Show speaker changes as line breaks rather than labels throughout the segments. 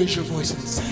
raise your voice and sing.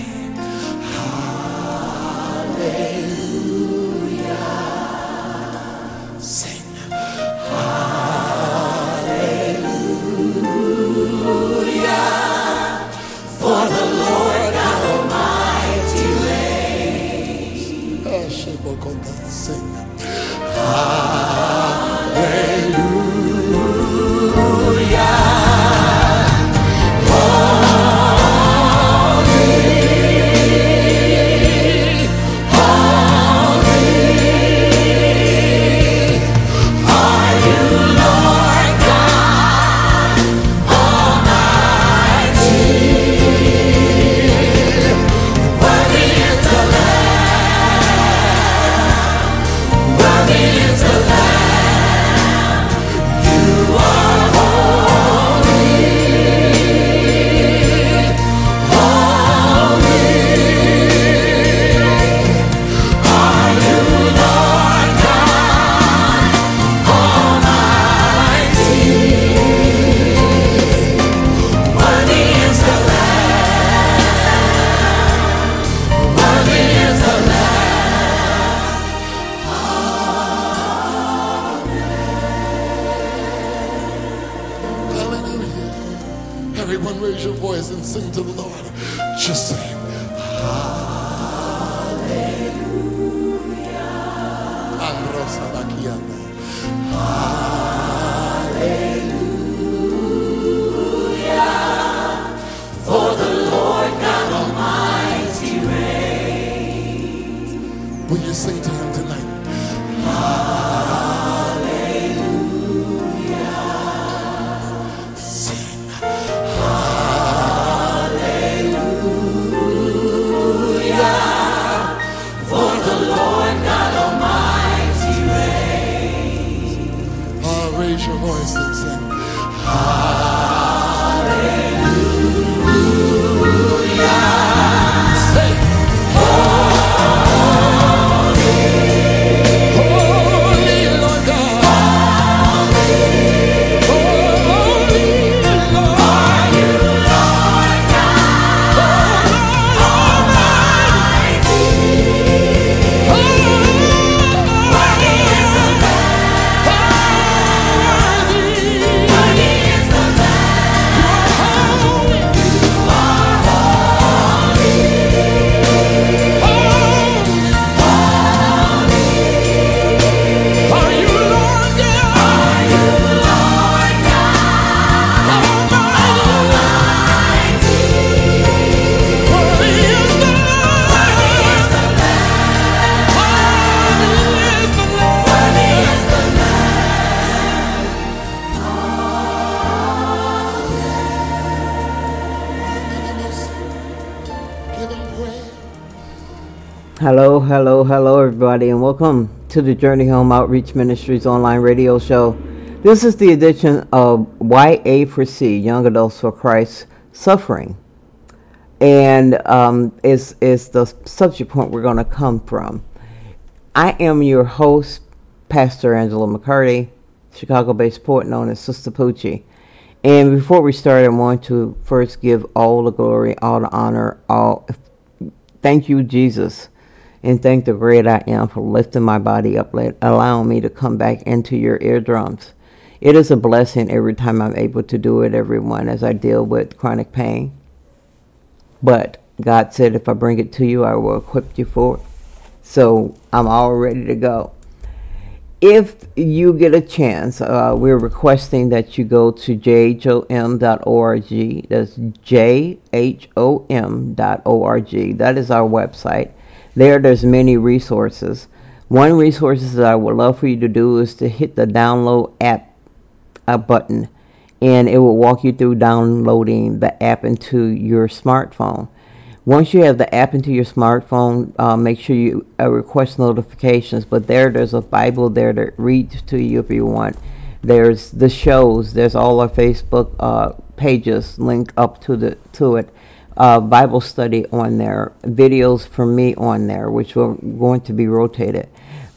Welcome to the Journey Home Outreach Ministries online radio show. This is the edition of YA for C, Young Adults for Christ Suffering, and um, is is the subject point we're going to come from. I am your host, Pastor Angela McCarty, Chicago-based poet known as Sister Poochie. And before we start, I want to first give all the glory, all the honor, all thank you, Jesus, and thank the great I am for lifting my body up, allowing me to come back into your eardrums. It is a blessing every time I'm able to do it, everyone, as I deal with chronic pain. But God said, if I bring it to you, I will equip you for it. So I'm all ready to go. If you get a chance, uh, we're requesting that you go to jhom.org. That's jhom.org. That is our website. There, there's many resources. One resource that I would love for you to do is to hit the download app uh, button, and it will walk you through downloading the app into your smartphone. Once you have the app into your smartphone, uh, make sure you uh, request notifications. But there, there's a Bible there that reads to you if you want. There's the shows. There's all our Facebook uh, pages linked up to the to it. Bible study on there, videos from me on there, which are going to be rotated.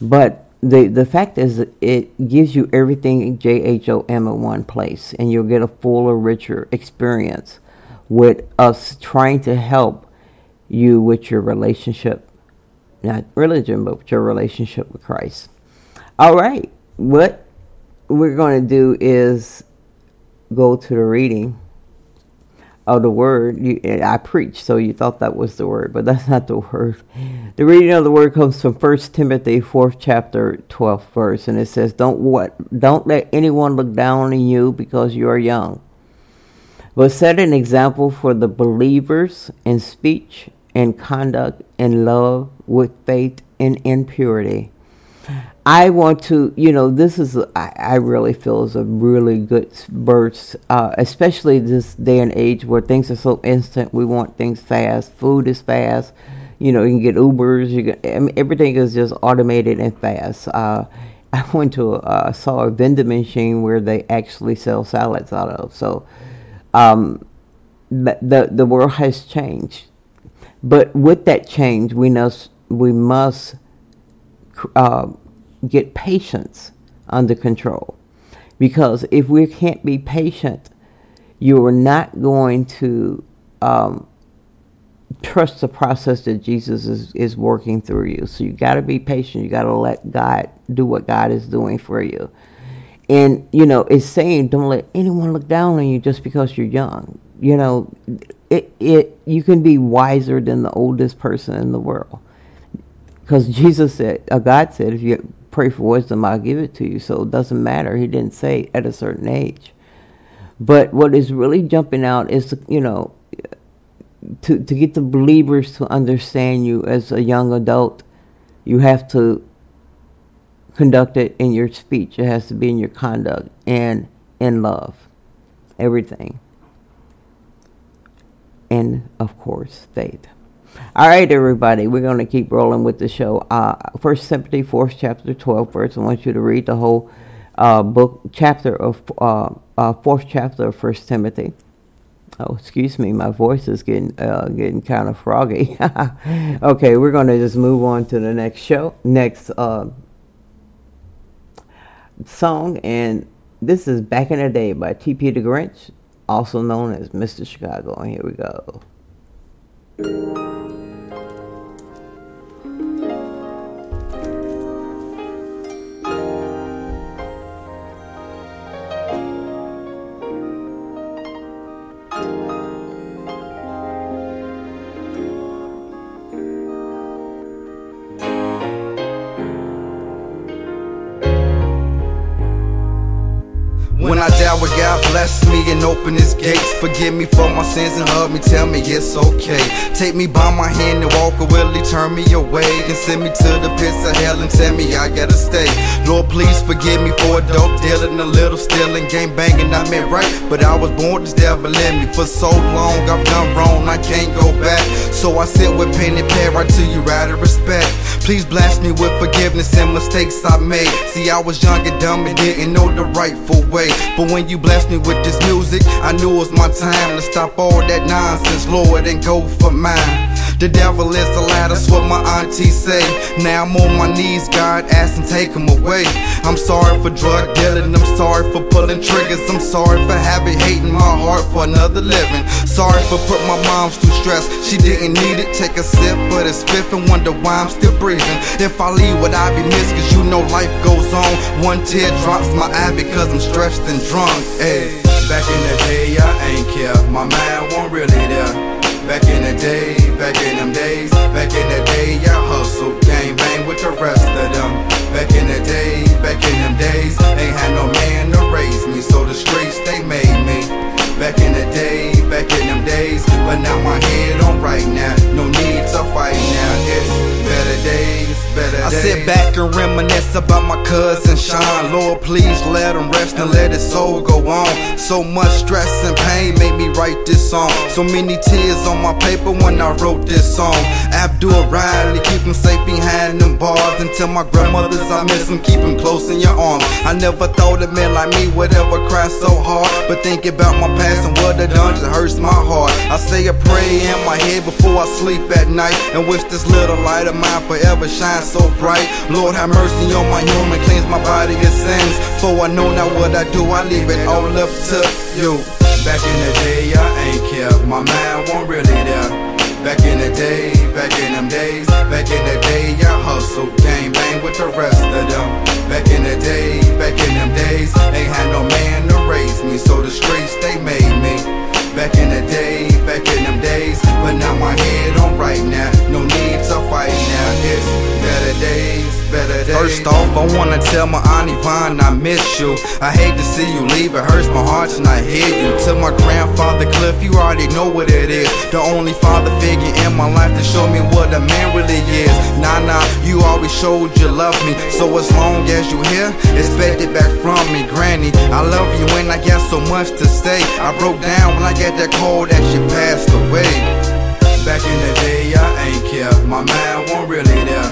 But the the fact is it gives you everything JHOM in one place, and you'll get a fuller, richer experience with us trying to help you with your relationship, not religion, but your relationship with Christ. All right, what we're going to do is go to the reading of the word. You, I preach, so you thought that was the word, but that's not the word. The reading of the word comes from First Timothy, fourth chapter, twelfth verse, and it says, "Don't what? Don't let anyone look down on you because you are young, but set an example for the believers in speech and conduct and love, with faith and in purity." I want to, you know, this is, I, I really feel is a really good burst, uh, especially this day and age where things are so instant. We want things fast. Food is fast. You know, you can get Ubers. You get, I mean, everything is just automated and fast. Uh, I went to, uh, saw a vending machine where they actually sell salads out of. So, um, the the world has changed, but with that change, we must we must. Uh, get patience under control. Because if we can't be patient, you are not going to um, trust the process that Jesus is, is working through you. So you got to be patient. You got to let God do what God is doing for you. And, you know, it's saying don't let anyone look down on you just because you're young. You know, it, it you can be wiser than the oldest person in the world. Because Jesus said, uh, God said, if you pray for wisdom, I'll give it to you. So it doesn't matter. He didn't say at a certain age. But what is really jumping out is, you know, to, to get the believers to understand you as a young adult, you have to conduct it in your speech. It has to be in your conduct and in love. Everything. And, of course, faith. All right, everybody, we're going to keep rolling with the show. Uh, First Timothy, fourth chapter, twelve verse. I want you to read the whole uh, book, chapter of uh, uh, fourth chapter of First Timothy. Oh, excuse me, my voice is getting uh, getting kind of froggy. okay, we're going to just move on to the next show, next uh, song, and this is "Back in the Day" by T.P. the Grinch, also known as Mr. Chicago. And here we go.
Open his gates. Forgive me for my sins and hug me, tell me it's okay. Take me by my hand and walk or will he turn me away? And send me to the pits of hell and tell me I gotta stay. Lord, please forgive me for a dope dealing, a little stealing, game banging. I meant right, but I was born this devil in me. For so long I've done wrong, I can't go back. So I sit with pen and pad right to you out of respect. Please bless me with forgiveness and mistakes I made. See, I was young and dumb and didn't know the rightful way. But when you bless me with this music, I knew it was my time to stop all that nonsense, Lord, and go for mine. The devil is a lie, that's what my auntie say. Now I'm on my knees, God, asking, take him away. I'm sorry for drug dealing, I'm sorry for pulling triggers. I'm sorry for having hate in my heart for another living. Sorry for putting my mom's too stressed, she didn't need it. Take a sip, but it's fifth and wonder why I'm still breathing. If I leave, would I be missed? Cause you know life goes on. One tear drops my eye because I'm stressed and drunk. Hey. Back in the day, I ain't care. My mind won't really there. Back in the day, back in them days, back in the day, I hustled, gang bang with the rest of them. Back in the day, back in them days, ain't had no man to raise me, so the streets they made me. Back in the day, back in them days, but now my head on right now, no need to fight now. It's better days better I sit back and reminisce about my cousin Sean. Lord, please let him rest and let his soul go on. So much stress and pain made me write this song. So many tears on my paper when I wrote this song. Abdul Riley, keep him safe behind them bars. And tell my grandmothers I miss him, keep him close in your arms. I never thought a man like me would ever cry so hard. But think about my past and what done just hurts my heart. I say a prayer in my head before I sleep at night. And wish this little light of mine forever shines so bright. Lord, have mercy on my human, cleanse my body of sins. For I know not what I do, I leave it all up to you. Back in the day, I ain't care, my mind won't really there. Back in the day, back in them days, back in the day, I hustled, gang bang with the rest of them. Back in the day, back in them days, ain't had no man to raise me, so the streets they made me. Back in the day, back in them days, but now my head on right now, no need to fight now. It's better days better days. First off, I wanna tell my Auntie Vine I miss you. I hate to see you leave, it hurts my heart to not hear you. To my grandfather Cliff, you already know what it is. The only father figure in my life to show me what a man really is. Nah, nah, you always showed you love me. So as long as you here, expect it back from me, Granny. I love you and I got so much to say. I broke down when I got that call that she passed away. Back in the day, I ain't care. My mind won't really there.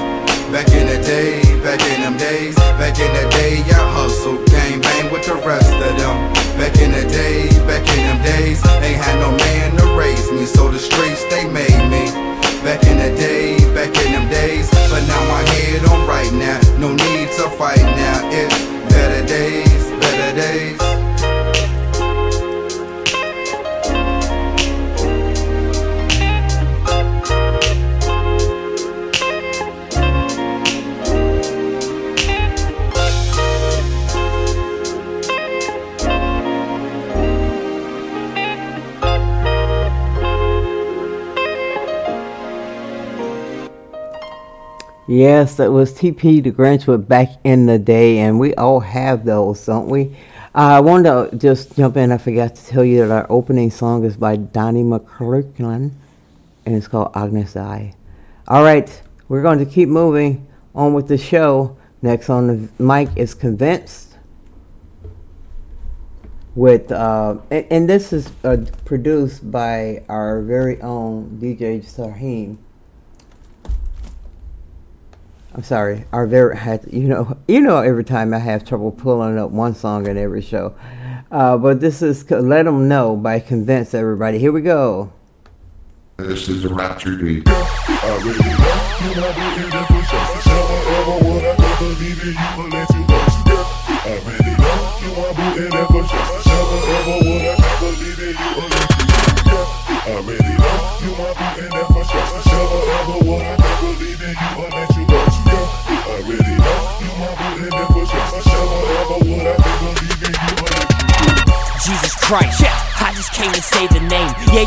Back in the day, back in them days, back in the day, I hustled, gang bang with the rest of them. Back in the day, back in them days, ain't had no man to raise me, so the streets they made me. Back in the day, back in them days, but now my head on right now, no need to fight now. It's better days, better days.
Yes, that was TP the Grinch with Back in the Day, and we all have those, don't we? Uh, I wanted to just jump in. I forgot to tell you that our opening song is by Donnie McClurkin, and it's called Agnus Dei. All right, we're going to keep moving on with the show. Next on the mic is Convinced with, uh, and, and, this is uh, produced by our very own DJ Shyhiem. I'm sorry. Our very had you know you know every time I have trouble pulling up one song in every show, uh, but this is let them know by convince everybody. Here we go.
This is a rapture beat.
Jesus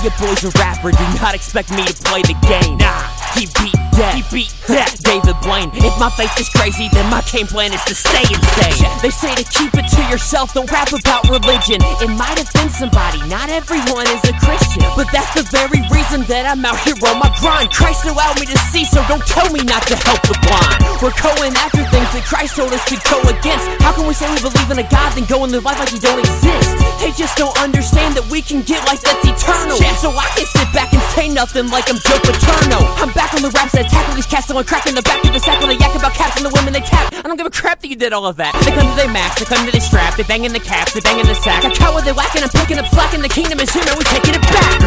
your boy's a rapper, do not expect me to play the game. Nah, he beat death. He beat death. David Blaine. If my faith is crazy, then my game plan is to stay insane. They say to keep it to yourself, don't rap about religion. It might offend somebody, not everyone is a Christian. But that's the very reason that I'm out here on my grind. Christ allowed me to see, so don't tell me not to help the blind. We're going after things that Christ told us to go against. How can we say we believe in a God, then go and live life like he don't exist? They just don't understand that we can get life that's eternal. So I can sit back and say nothing like I'm Joe Paterno. I'm back on the raps that attack these cats, someone crack in the back of the sack when they yak about caps and the women they tap. I don't give a crap that you did all of that. They come to their max, they come to their strap, they bang in the caps, they bang in the sack. I cut where they whacking, I'm picking up slack, and the kingdom is here, man, we taking it back.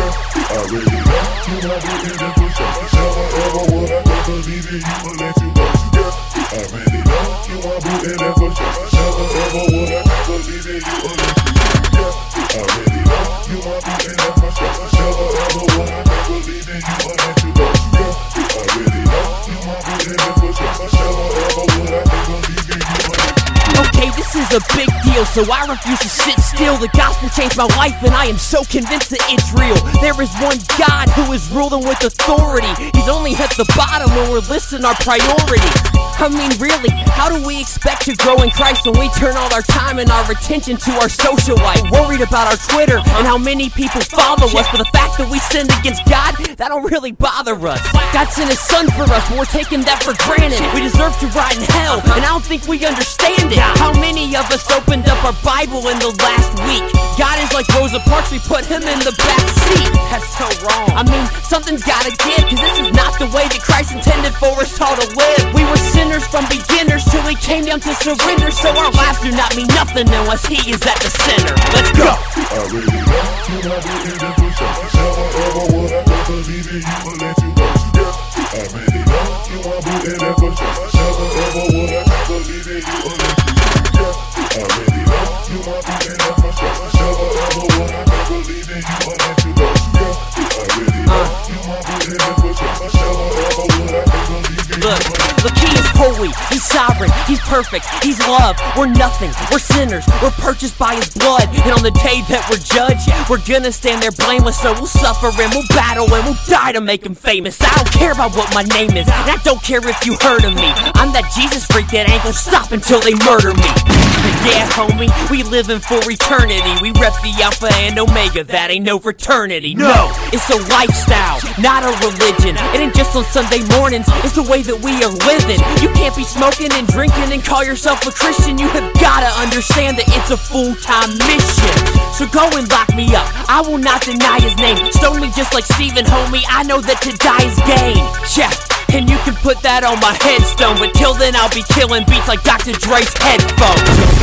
Okay, this a big deal, so I refuse to sit still. The gospel changed my life, and I am so convinced that it's real. There is one God who is ruling with authority. He's only at the bottom when we're listing our priorities. I mean, really, how do we expect to grow in Christ when we turn all our time and our attention to our social life? Worried about our Twitter and how many people follow us, but the fact that we sinned against God, that don't really bother us. God sent His Son for us, but we're taking that for granted. We deserve to rot in hell, and I don't think we understand it. How many of us opened up our Bible in the last week? God is like Rosa Parks, we put Him in the back seat. That's so wrong. I mean, something's gotta give, cause this is not the way that Christ intended for us all to live. We were sinners from beginners till we came down to surrender, so our lives do not mean nothing unless He is at the center. Let's go.
I really know you want booty, never trust. Never ever would I
Look,
unless
the king is holy, he's sovereign, he's perfect, he's love. We're nothing, we're sinners, we're purchased by his blood. And on the day that we're judged, we're gonna stand there blameless. So we'll suffer and we'll battle and we'll die to make him famous. I don't care about what my name is, and I don't care if you heard of me. I'm that Jesus freak that ain't gonna stop until they murder me. Yeah, homie, we living for eternity. We rep the Alpha and Omega, that ain't no fraternity. No, it's a lifestyle, not a religion. It ain't just on Sunday mornings, it's the way that we are living. You can't be smoking and drinking and call yourself a Christian. You have gotta understand that it's a full time mission. So go and lock me up. I will not deny his name. Stone me just like Stephen, homie. I know that to die is gain. Yeah. And you can put that on my headstone, but till then I'll be killing beats like Dr. Dre's headphones.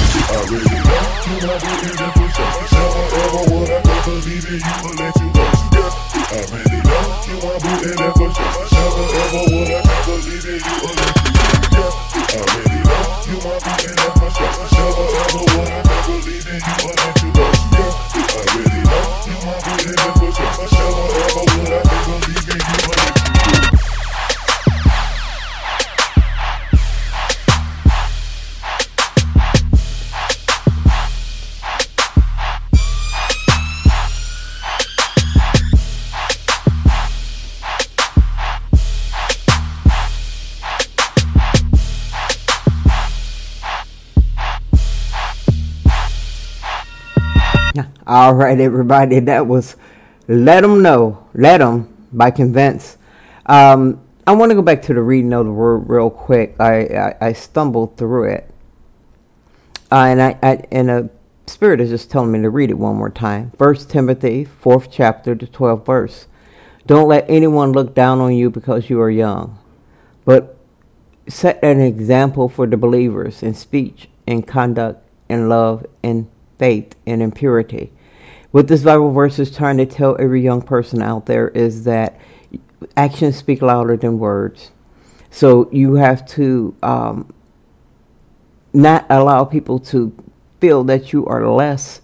All right, everybody, that was Let Them Know, Let Them by Convince. Um, I want to go back to the reading of the word real quick. I, I, I stumbled through it. Uh, and I, I and the Spirit is just telling me to read it one more time. First Timothy, fourth chapter, the 12th verse. Don't let anyone look down on you because you are young, but set an example for the believers in speech, in conduct, in love, in faith, and in purity. What this Bible verse is trying to tell every young person out there is that actions speak louder than words. So you have to um, not allow people to feel that you are less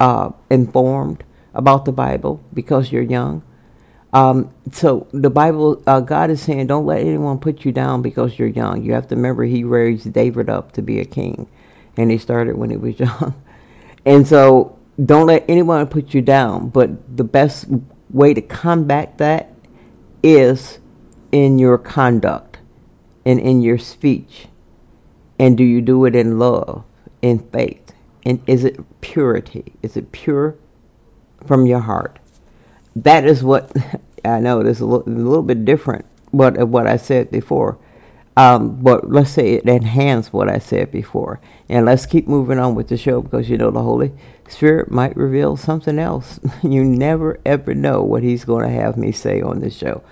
uh, informed about the Bible because you're young. Um, so the Bible, uh, God is saying, don't let anyone put you down because you're young. You have to remember He raised David up to be a king, and he started when he was young. And so don't let anyone put you down. But the best way to combat that is in your conduct and in your speech. And do you do it in love, in faith? And is it purity? Is it pure from your heart? That is what I know. It's a little, a little bit different what of what I said before. Um, but let's say it enhanced what I said before. And let's keep moving on with the show because you know the Holy Spirit might reveal something else. you never ever know what He's going to have me say on this show.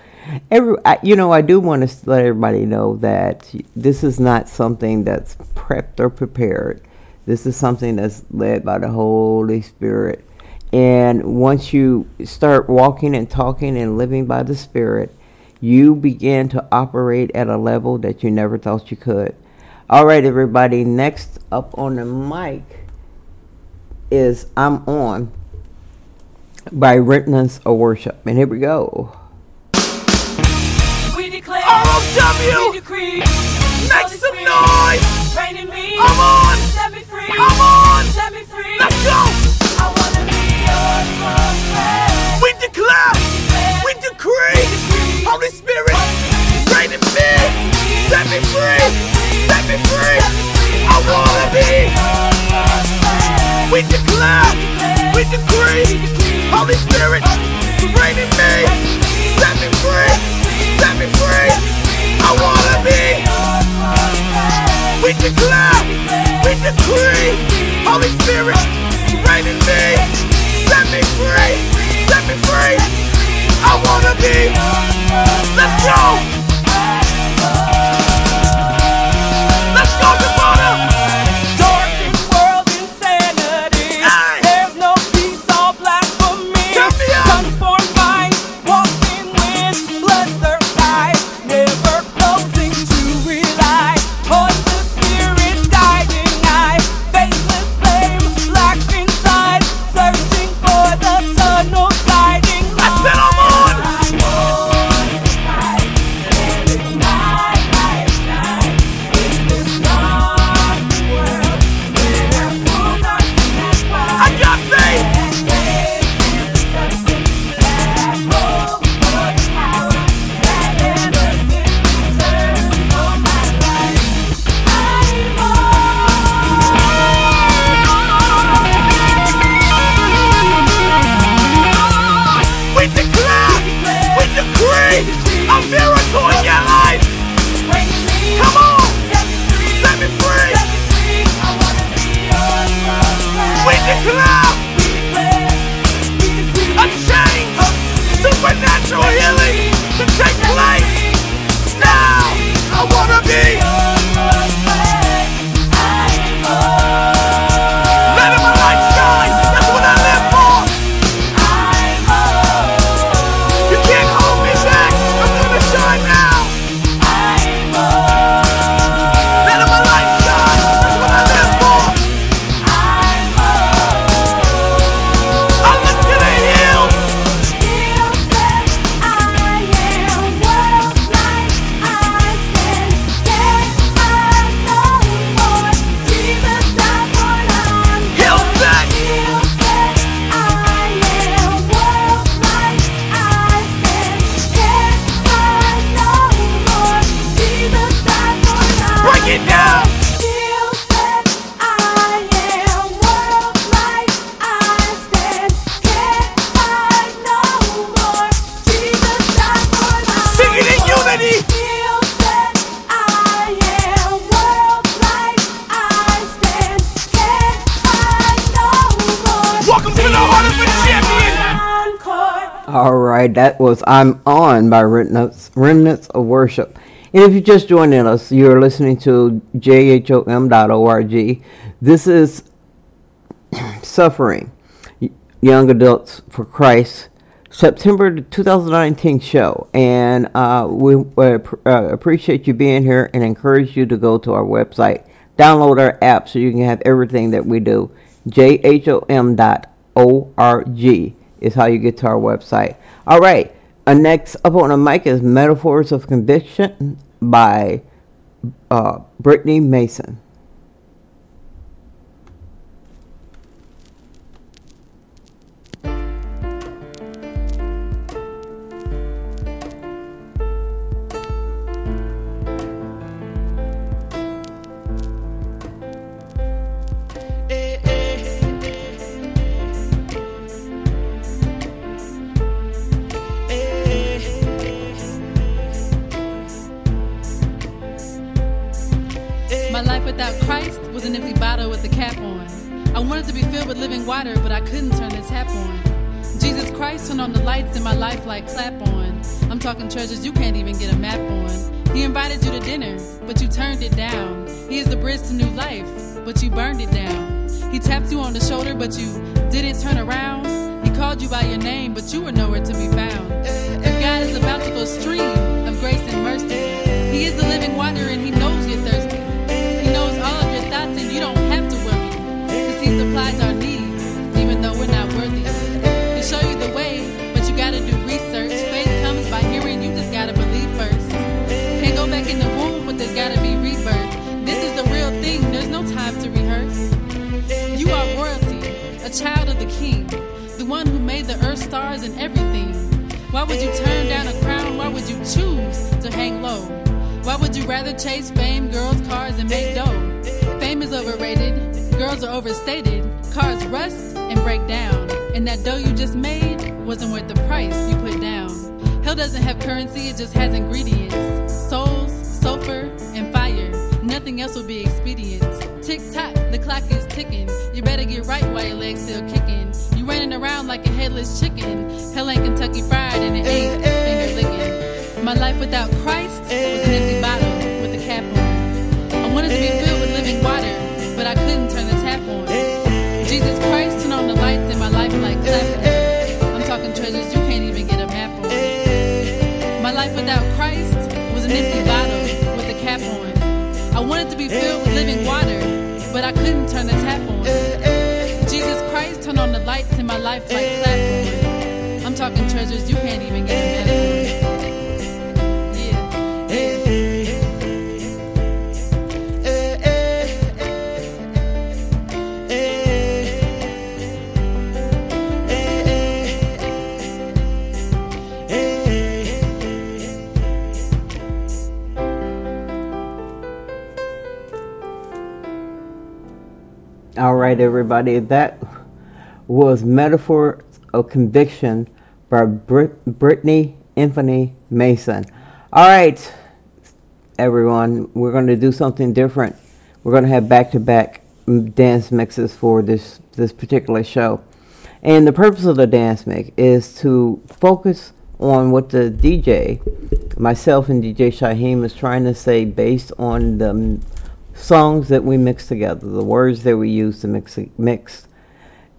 Every, I, you know, I do want to let everybody know that this is not something that's prepped or prepared. This is something that's led by the Holy Spirit. And once you start walking and talking and living by the Spirit, you begin to operate at a level that you never thought you could. All right, everybody, next up on the mic is I'm On by Rhythms of Worship. And here we go.
We declare,
ROW!
we decree,
Make some noise!
Reign in me.
I'm on!
Set me free.
I'm on!
Set me free.
Let's go!
I wanna be yours forever.
We declare, we decree, Holy Spirit, reign in me, set me free, set me free. I wanna be. We declare, we decree, Holy Spirit, reign in me, set me free, set me free. I wanna be. We declare, we decree, Holy Spirit, reign in me, set me free, set me free. I wanna be. Let's go.
I'm On by Remnants, Remnants of Worship. And if you're just joining us, you're listening to jhom.org. This is Suffering Young Adults for Christ, September 2019 show. And uh, we uh, appreciate you being here and encourage you to go to our website, download our app so you can have everything that we do. jhom.org is how you get to our website. All right. Uh, next up on the mic is Metaphors of Conviction by uh, Brittany Mason.
Water, but I couldn't turn the tap on. Jesus Christ turned on the lights in my life like clap on. I'm talking treasures you can't even get a map on. He invited you to dinner, but you turned it down. He is the bridge to new life, but you burned it down. He tapped you on the shoulder, but you didn't turn around. He called you by your name, but you were nowhere to be found. God is a bountiful stream of grace and mercy. Why would you turn down a crown? Why would you choose to hang low? Why would you rather chase fame, girls, cars, and make dough? Fame is overrated, girls are overstated, cars rust and break down. And that dough you just made wasn't worth the price you put down. Hell doesn't have currency, it just has ingredients souls, sulfur, and fire. Nothing else will be expedient. Tick tock, the clock is ticking. You better get right while your legs still kicking. You running around like a headless chicken. Hell ain't Kentucky fried and it ain't eh, eh. finger licking. My life without Christ was an empty eh. bottle with a cap on. I wanted to be filled with living water, but I couldn't turn the tap on. Jesus Christ turned on the lights in my life like clapping. I'm talking treasures you can't even get a map on. My life without Christ was an empty bottle with a cap on. I wanted to be filled with living water, but I couldn't turn the tap on. Jesus Christ turned on the lights in my life like clap on. Eh. I'm talking treasures you can't even get a map on. Yeah.
All right, everybody, that was Metaphor of Conviction by Brit- Brittany Anthony Mason. All right, everyone, we're going to do something different. We're going to have back-to-back dance mixes for this this particular show. And the purpose of the dance mix is to focus on what the DJ, myself and DJ Shyhiem, is trying to say based on the songs that we mix together, the words that we use to mix. mix.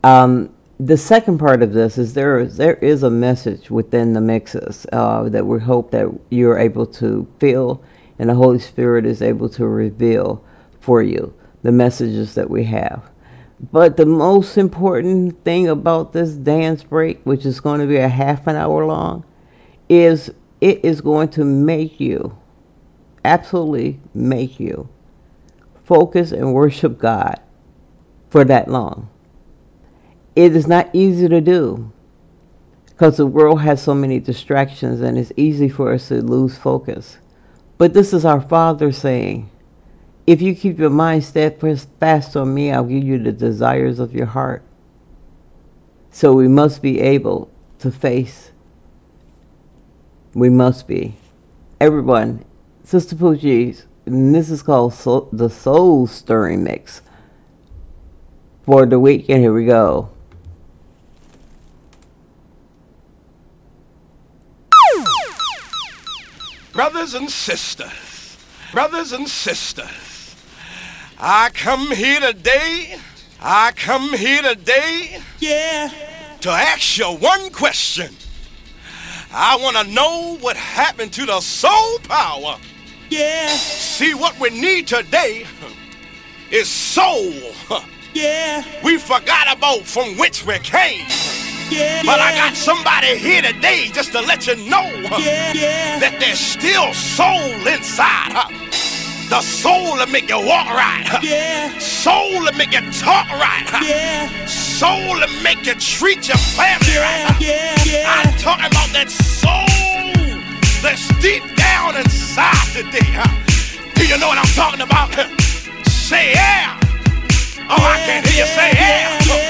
Um, the second part of this is there is there is a message within the mixes uh, that we hope that you're able to feel, and the Holy Spirit is able to reveal for you the messages that we have. But the most important thing about this dance break, which is going to be a half an hour long, is it is going to make you, absolutely make you, focus and worship God for that long. It is not easy to do because the world has so many distractions and it's easy for us to lose focus. But this is our Father saying, if you keep your mind steadfast on me, I'll give you the desires of your heart. So we must be able to face. We must be. Everyone, Sister Poochie's, and this is called the Soul Stirring Mix for the week. And here we go.
Brothers and sisters, brothers and sisters, I come here today, I come here today, yeah, to ask you one question. I want to know what happened to the soul power. Yeah. See, what we need today is soul. Yeah. We forgot about from which we came. Yeah, but I got somebody here today just to let you know yeah, that there's still soul inside. Huh? The soul to make you walk right. Huh? Yeah. Soul to make you talk right. Huh? Yeah. Soul to make you treat your family right. Huh? Yeah, yeah. I'm talking about that soul that's deep down inside today. Do you know what I'm talking about? Say yeah. Oh, I can't hear you say yeah.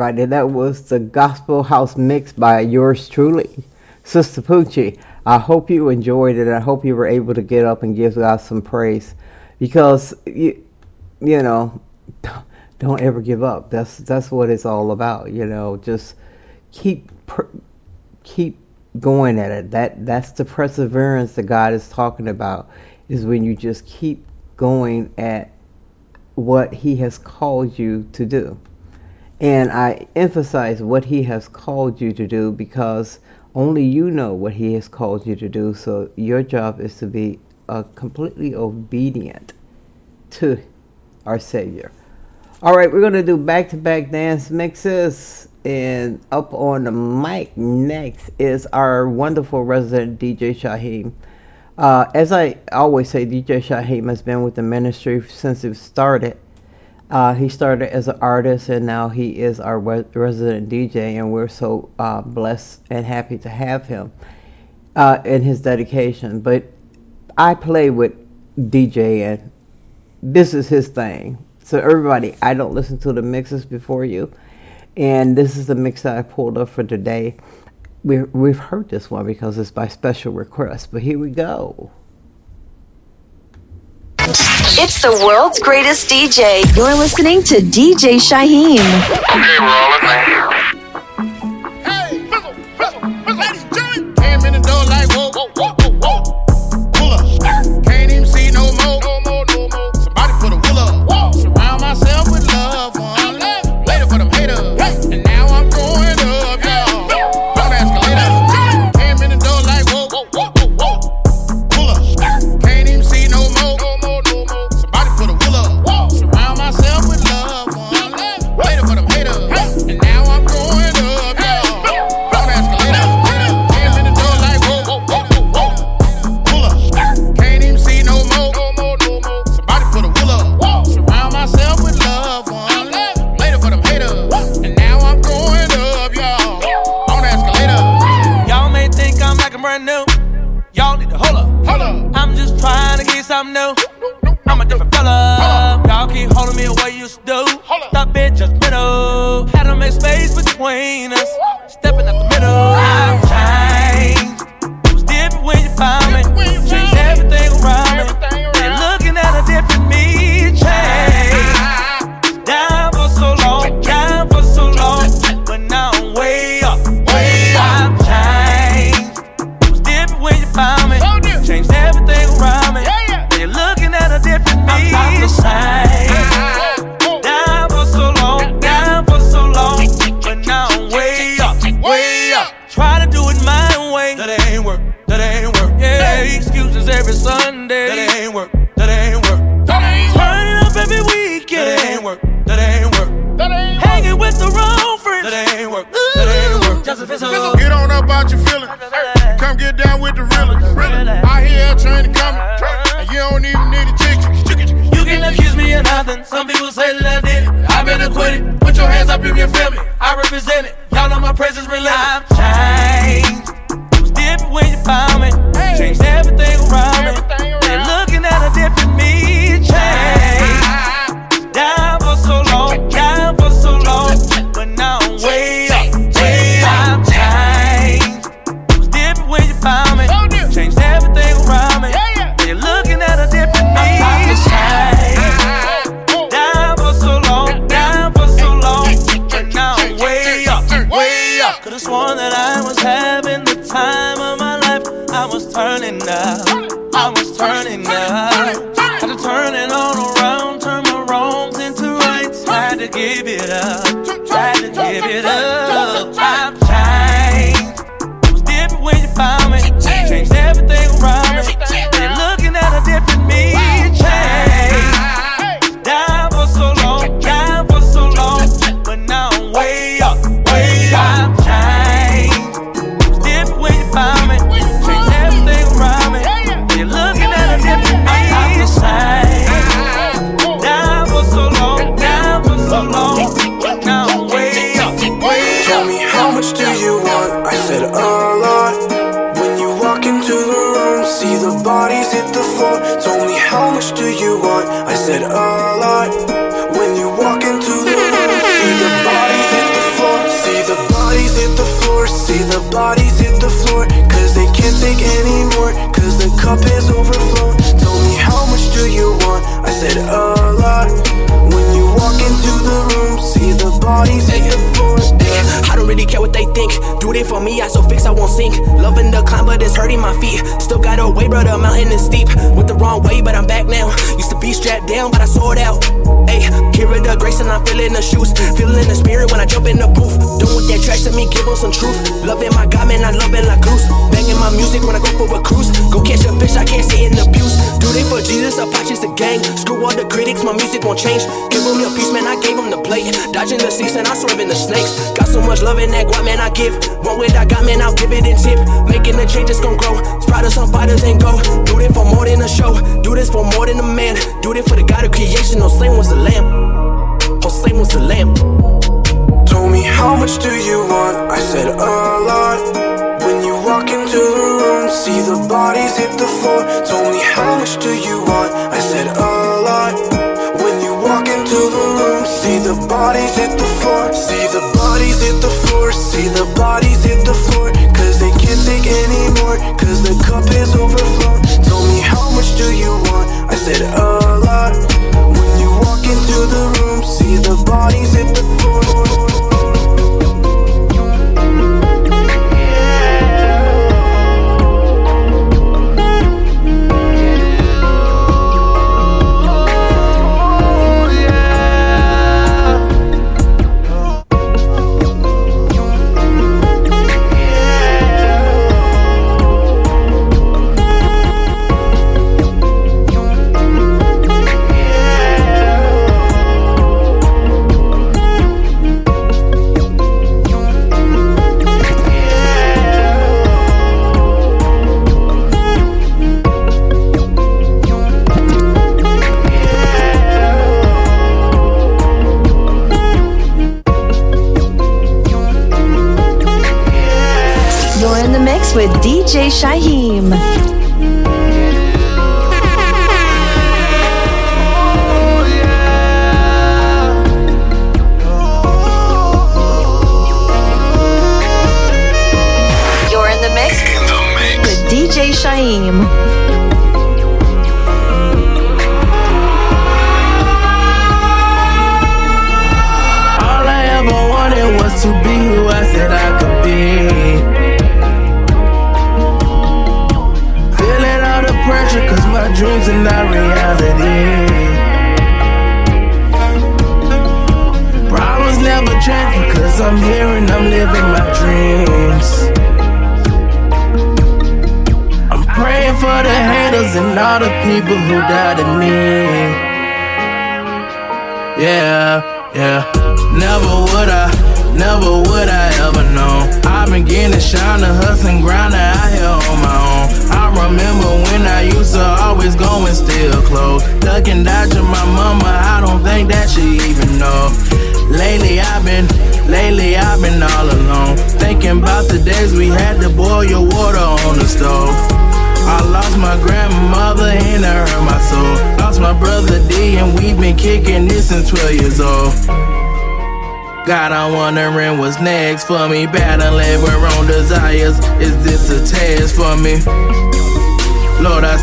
everybody. That was the Gospel House Mix by yours truly, Sistapoochie. I hope you enjoyed it. I hope you were able to get up and give God some praise because, you, you know, don't ever give up. That's, that's what it's all about, you know. Just keep, keep going at it. That, that's the perseverance that God is talking about is when you just keep going at what he has called you to do. And I emphasize what He has called you to do because only you know what He has called you to do. So your job is to be uh, completely obedient to our Savior. All right, we're going to do back to back dance mixes. And up on the mic next is our wonderful resident DJ Shyhiem. Uh, as I always say, DJ Shyhiem has been with the ministry since it started uh, he started as an artist and now he is our re- resident DJ, and we're so uh, blessed and happy to have him uh, in his dedication. But I play with DJ, and this is his thing. So, everybody, I don't listen to the mixes before you, and this is the mix that I pulled up for today. We, we've heard this one because it's by special request, but here we go.
It's the world's greatest DJ. You're listening to DJ Shyhiem.
Okay, we're all in there.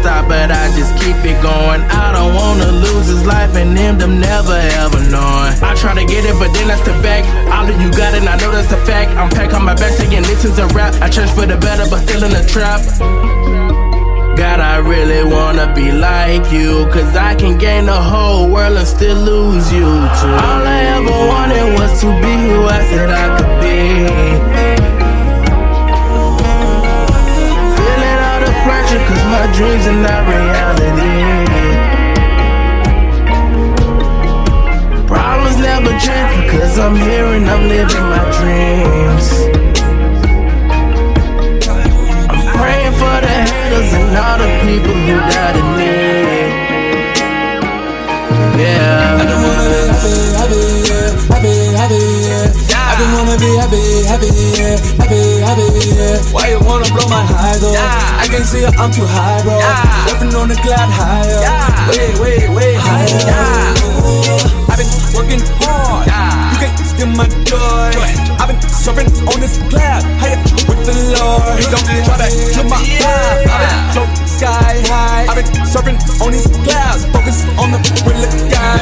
stop, but I just keep it going. I don't wanna lose his life and end them never ever knowing. I try to get it, but then that's the back. All of you got it, I know that's the fact. I'm packed on my back saying this is a rap. I church for the better, but still in the trap. God, I really wanna be like you. Cause I can gain the whole world and still lose you too. All I ever wanted was to be who I said I could be. dreams and not reality. Problems never change because I'm here and I'm living my dreams. I'm praying for the haters and all the people who
died in need. Yeah. I've been, I've been, I've been, I just wanna be happy, happy, yeah, happy, happy, yeah. Why you wanna blow my high though? Yeah. I can't see it, I'm too high, bro. Yeah. Working on the cloud higher. Yeah. Way, way, way higher. Yeah. I've been working hard. Yeah. Still my joy. I've been serving on this cloud, higher with the Lord. Don't try to kill my vibe. I've been so sky high. I've been serving on these clouds, focus on the real of God.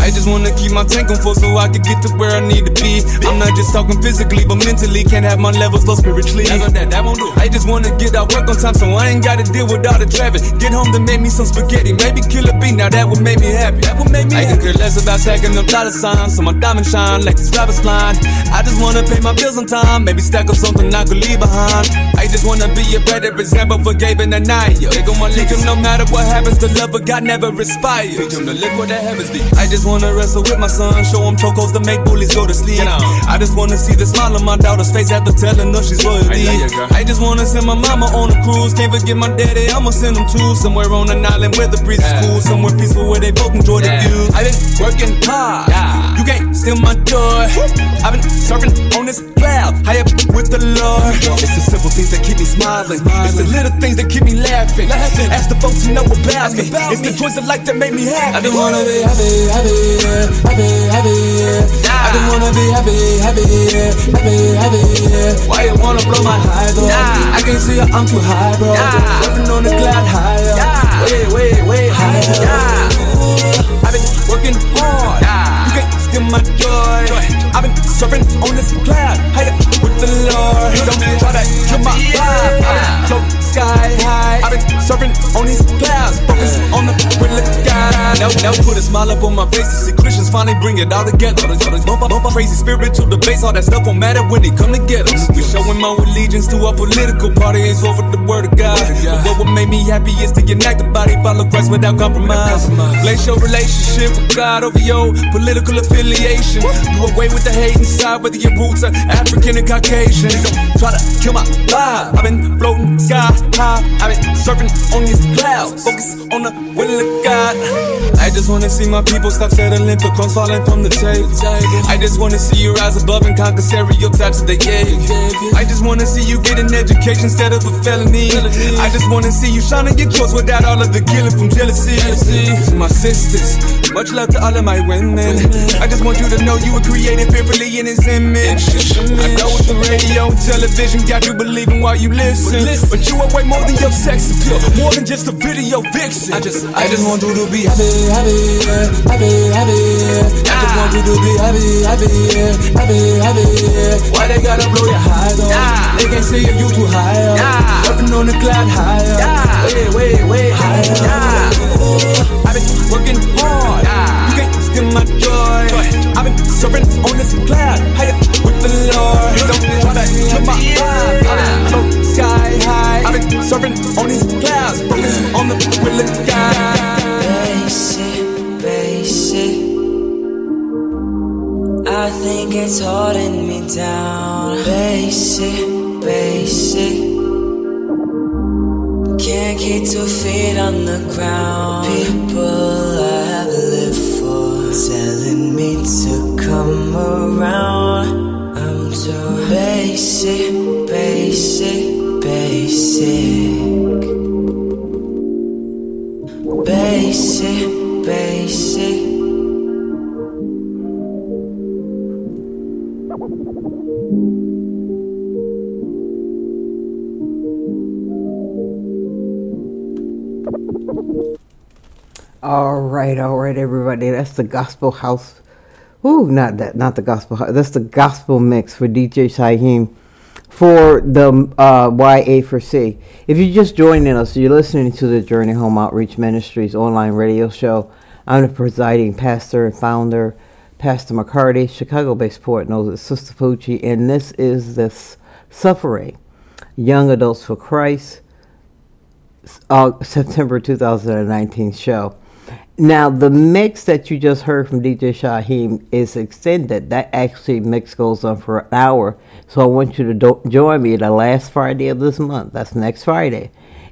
I just wanna keep my tank on full so I can get to where I need to be. I'm not just talking physically, but mentally. Can't have my levels low spiritually. That, that, that won't do. I just wanna get out work on time, so I ain't gotta deal with all the traffic. Get home to make me some spaghetti, maybe kill a bee. Now that would make me happy. That would make me I happy. Can care less about stacking them dollar signs, so my diamond shine like this rapper's line. I just wanna pay my bills on time, maybe stack up something I could leave behind. I just wanna be a better example for Gabe and Anaya. They gon' teach him no matter what happens, the love of God never expires. Teach him to live what the heavens be. I just wanna wrestle with my son, show him chocos to make bullies go to sleep. I just wanna see the smile on my daughter's face after telling her she's royalty. I, I just wanna send my mama on a cruise, can't forget my daddy, I'ma send him to somewhere on an island where the breeze is cool, somewhere peaceful where they both enjoy the view. I been working hard, you can't steal my joy. I've been surfing on this cloud, high up with the Lord. It's the simple things that keep me smiling, it's the little things that keep me laughing. Ask the folks who know about me, it's the joys of life that make me happy.
I just wanna be happy, happy, yeah, happy, happy, yeah. I just wanna be happy, happy, yeah, happy, happy, yeah.
Why you wanna blow my high, though?
I can't see it, I'm too high, bro. Surfing on the cloud higher,
way, way, way higher. Now put smile up on my face to see Christians finally bring it all together. Bump, bump, crazy spiritual debates, all that stuff won't matter when they come together. We showing my allegiance to our political party is over the word of God. But what make me happy is to unite the body, follow Christ without compromise. Place your relationship with God over your political affiliation. Do away with the hate inside, whether your roots are African and Caucasian. Don't try to kill my vibe. I've been floating sky high. I've been surfing on these clouds. Focus on the will of God. I just wanna see my people stop settling for crumbs falling from the table. I just wanna see you rise above and conquer stereotypes that they gave you. I just wanna see you get an education instead of a felony. I just wanna see you shining your choice without all of the killing from jealousy. My sisters, much love to all of my women. I just want you to know you were created fearfully in His image. I know with the radio and television got you believing while you listen, but you are way more than your sex appeal, more than just a video vixen. I just, I just want you to be
happy, happy, happy, happy. I just want you to be happy, happy, happy, happy.
Why they gotta blow your high though?
They can't say you too high. Working on the cloud higher,
way, way, way higher. I've been working hard, you can't steal my joy. I've been surfing on this cloud, higher with the Lord. Don't try to kill my vibe. I've been floating sky high. I've been surfing on these clouds, focus on the will of God.
Basic, basic. I think it's holding me down. Basic, basic. Can't keep two feet on the ground. People I have lived for telling me to come around. I'm too basic, basic, basic. Basic,
All right, all right, everybody. That's the gospel house. Ooh, not that, not the gospel house. That's the gospel mix for DJ Shyhiem for the uh, YA for C. If you're just joining us, you're listening to the Journey Home Outreach Ministries online radio show. I'm the presiding pastor and founder, Pastor McCarty, Chicago-based poet knows as Sistapoochie, and this is this Suffering Young Adults for Christ uh, September 2019 show. Now, the mix that you just heard from DJ Shyhiem is extended. That actually mix goes on for an hour. So I want you to do- join me the last Friday of this month. That's next Friday.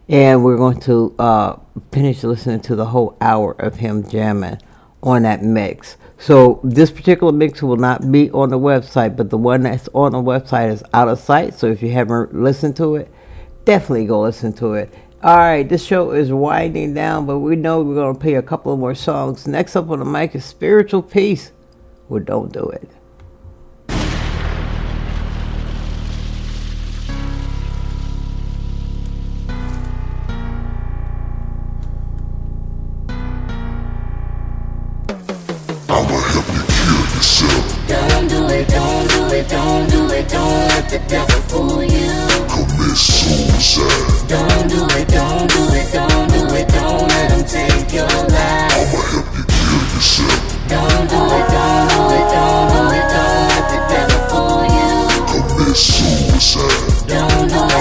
And we're going to uh, finish listening to the whole hour of him jamming on that mix. So this particular mix will not be on the website, but the one that's on the website is out of sight. So if you haven't listened to it, definitely go listen to it. All right, this show is winding down, but we know we're going to play a couple of more songs. Next up on the mic is Spiritual Peace Well, Don't Do It.
I'm gonna help you cure yourself. Don't do it, don't a
the devil fool you.
Commit suicide.
Don't do it, don't do it, don't do it, don't let him take your life.
I'ma help you kill yourself.
Don't do it, don't do it, don't do it, don't let the devil fool you.
Commit suicide.
Don't do it,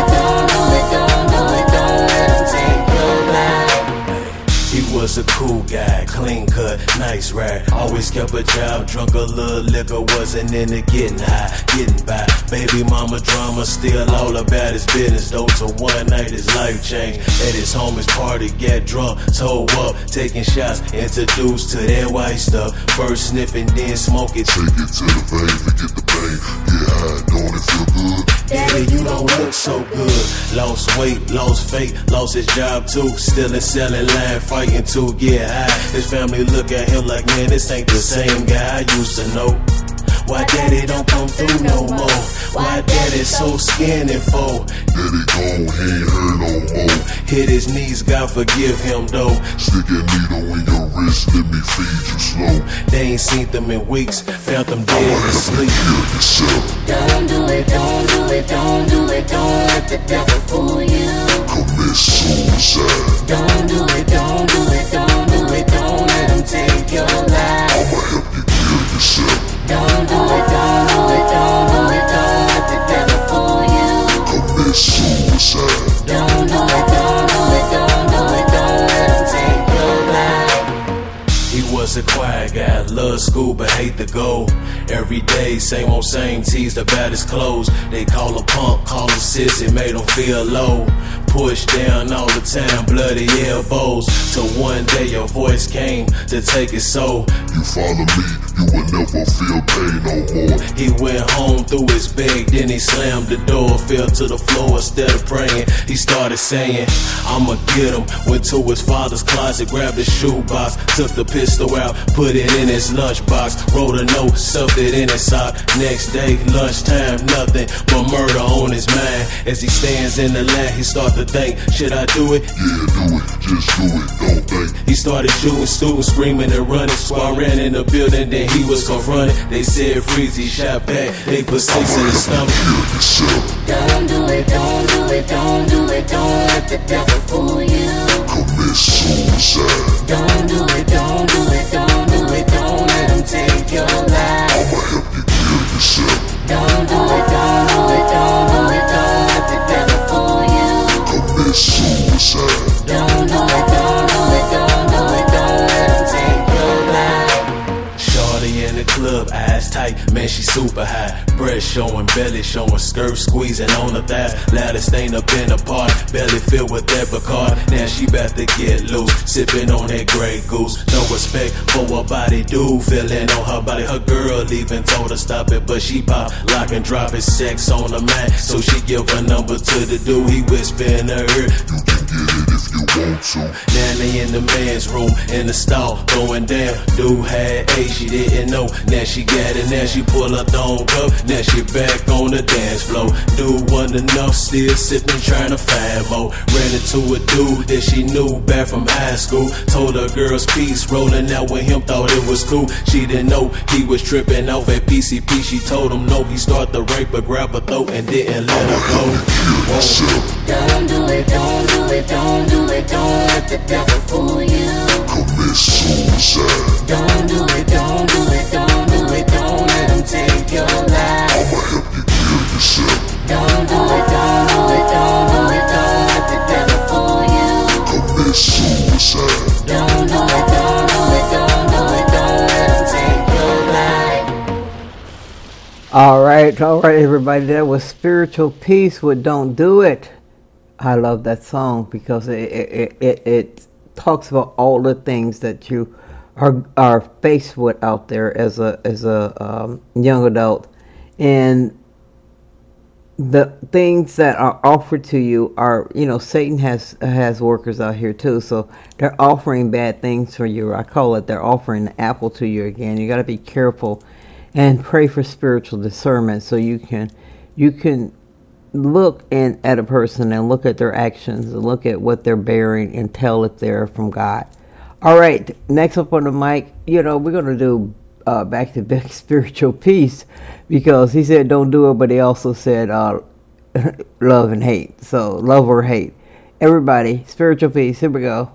was a cool guy, clean cut, nice ride. Always kept a job, drunk a little liquor, wasn't into getting high, getting by. Baby mama drama, still all about his business. Though to one night his life changed. At his homies party, get drunk, toe up, taking shots, introduced to that white stuff. First sniffing, then smoking.
Take it to the vein, forget the pain. Get high, don't it feel good?
Daddy, you don't look so good. Lost weight, lost faith, lost his job too. Still in selling line, fighting to get high. His family look at him like, man, this ain't the same guy I used to know. Why daddy don't come through no more? Why daddy so skinny for?
Daddy gone, he ain't heard no more.
Hit his knees, God forgive him though.
Stick a needle in your wrist, let me feed you slow.
They ain't seen them in weeks, found them dead asleep.
Kill yourself.
Don't do it, don't do it, don't do it, don't let the devil fool you.
Commit suicide.
Don't do it, don't do it, don't do it, don't let him take your life.
I'ma help you kill yourself.
School but hate to go. Every day, same old same, teased the baddest clothes. They call a punk, call a sissy, made him feel low. Pushed down all the time, bloody elbows. Till one day your voice came to take his soul.
You follow me, you will never feel pain no more.
He went home through his bag, then he slammed the door, fell to the floor instead of praying. He started saying, I'ma get him. Went to his father's closet, grabbed his shoebox, took the pistol out, put it in his lunchbox, wrote a note, stuffed it in his sock. Next day, lunchtime, nothing but murder on his mind. As he stands in the line, he start to think, should I do it?
Yeah, do it, just do it, don't think.
He started shooting students, screaming and running. Squad ran in the building, then he was confronted. They said freeze, he shot back. They put six in his stomach.
Don't do it, don't do it, don't do it, don't let the devil fool you.
Commit suicide.
Don't do it, don't do it, don't do it, don't let him take your life.
I'ma help you kill yourself.
Don't do it, don't do it, don't do it, don't let the devil fool you.
Commit suicide.
Don't do it,
in the club, eyes tight, man, she super high. Breast showing, belly showing, skirt squeezing on the thighs. Loudest thing up in the park, belly filled with that Picard. Now she about to get loose, sipping on that Grey Goose. No respect for her body, dude, feeling on her body. Her girl even told her stop it, but she pop, lock and drop his sex on the mat. So she give her number to the dude, he whisper in her ear.
You can get it if you want to.
In the man's room, in the stall, going down. Dude had AIDS, she didn't know. Now she got it, now she pull her thong up. Now she back on the dance floor. Dude wasn't enough, still sipping, trying to find more. Ran into a dude that she knew back from high school. Told her girl's piece, rolling out with him, thought it was cool. She didn't know he was tripping off at PCP. She told him no, he started the rape, but grabbed her throat and didn't let her go.
Kill.
Don't do it, don't do it, don't do it, don't let the devil fool you.
Commit suicide.
Right, all right, everybody. That was Spiritual Peace with Don't Do It. I love that song because it, it, it, it talks about all the things that you are, are faced with out there as a, as a um, young adult. And the things that are offered to you are, you know, Satan has has workers out here too, so they're offering bad things for you. I call it they're offering the apple to you again. You got to be careful and pray for spiritual discernment so you can you can look in, at a person and look at their actions and look at what they're bearing and tell if they're from God. All right, next up on the mic, you know, we're going to do uh, back to back spiritual peace because he said don't do it, but he also said uh, love and hate. So love or hate. Everybody, spiritual peace. Here we go.